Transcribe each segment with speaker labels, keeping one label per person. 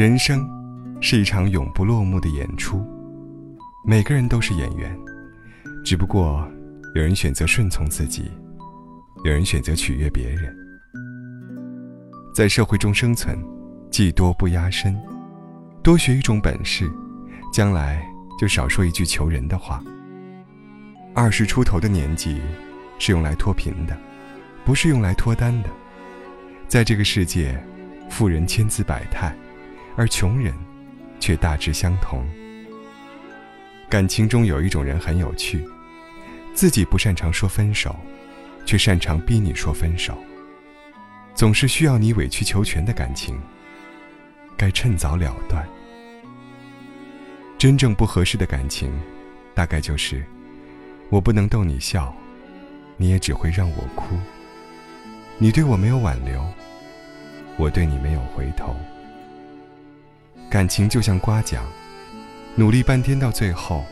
Speaker 1: 人生是一场永不落幕的演出，每个人都是演员，只不过有人选择顺从自己，有人选择取悦别人。在社会中生存，技多不压身，多学一种本事，将来就少说一句求人的话。二十出头的年纪，是用来脱贫的，不是用来脱单的。在这个世界，富人千姿百态，而穷人却大致相同。感情中有一种人很有趣，自己不擅长说分手，却擅长逼你说分手。总是需要你委曲求全的感情，该趁早了断。真正不合适的感情，大概就是。我不能逗你笑，你也只会让我哭。你对我没有挽留，我对你没有回头。感情就像刮奖，努力半天到最后，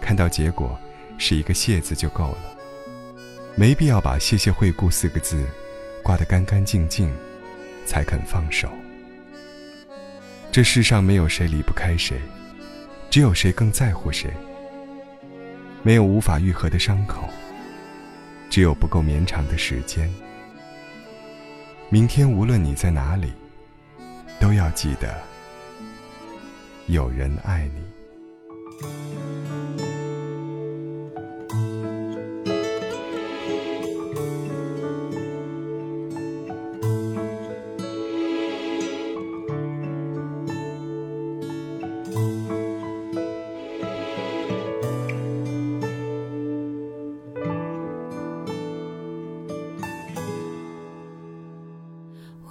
Speaker 1: 看到结果是一个谢字就够了，没必要把“谢谢惠顾”四个字刮得干干净净，才肯放手。这世上没有谁离不开谁，只有谁更在乎谁。没有无法愈合的伤口，只有不够绵长的时间。明天无论你在哪里，都要记得，有人爱你。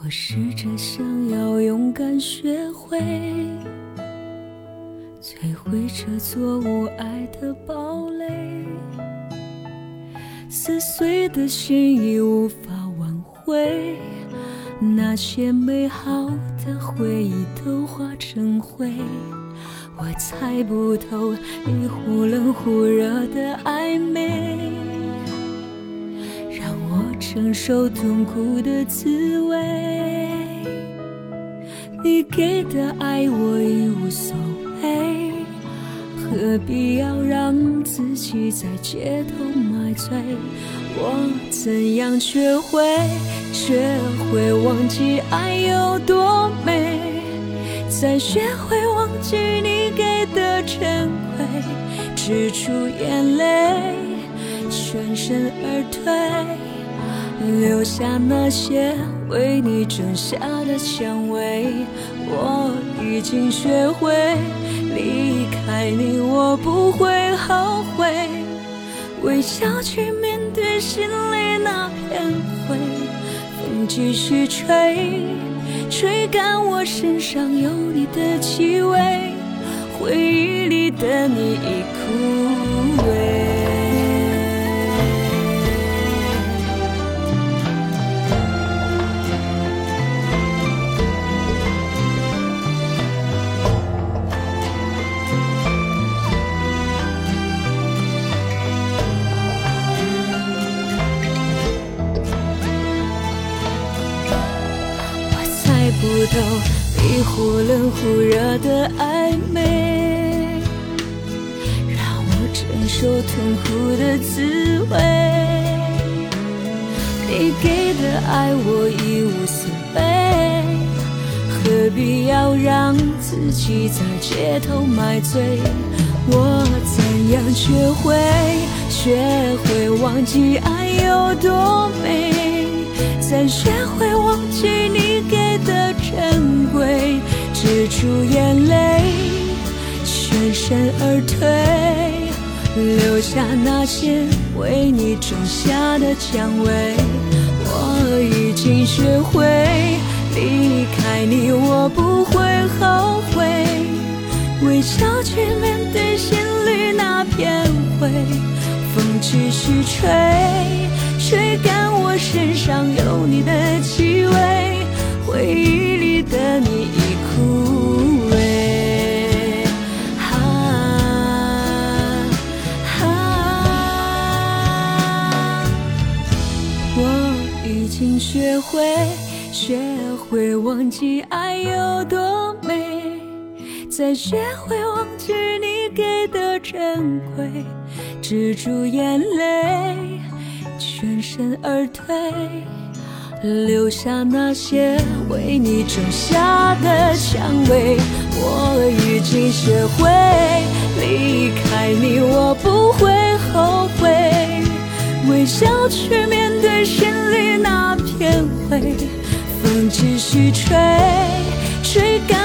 Speaker 2: 我试着想要勇敢学会摧毁这座无爱的堡垒，撕碎的心已无法挽回，那些美好的回忆都化成灰。我猜不透你忽冷忽热的暧昧。让我承受痛苦的滋味，你给的爱我已无所谓，何必要让自己在街头买醉？我怎样学会，学会忘记爱有多美，再学会忘记你给的珍贵，止住眼泪，全身而退。留下那些为你种下的香味，我已经学会离开你，我不会后悔，微笑去面对心里那片灰。风继续吹，吹干我身上有你的气味，回忆里的你已枯萎。不透你忽冷忽热的暧昧，让我承受痛苦的滋味。你给的爱我已无所谓，何必要让自己在街头买醉？我怎样学会，学会忘记爱有多美，再学会忘记你。出眼泪，全身而退，留下那些为你种下的蔷薇。我已经学会离开你，我不会后悔，微笑去面对心里那片灰。风继续吹，吹干我身上有你的气味。回忆会学会忘记爱有多美，再学会忘记你给的珍贵，止住眼泪，全身而退，留下那些为你种下的蔷薇。我已经学会离开你，我不会后悔，微笑去继续吹，吹干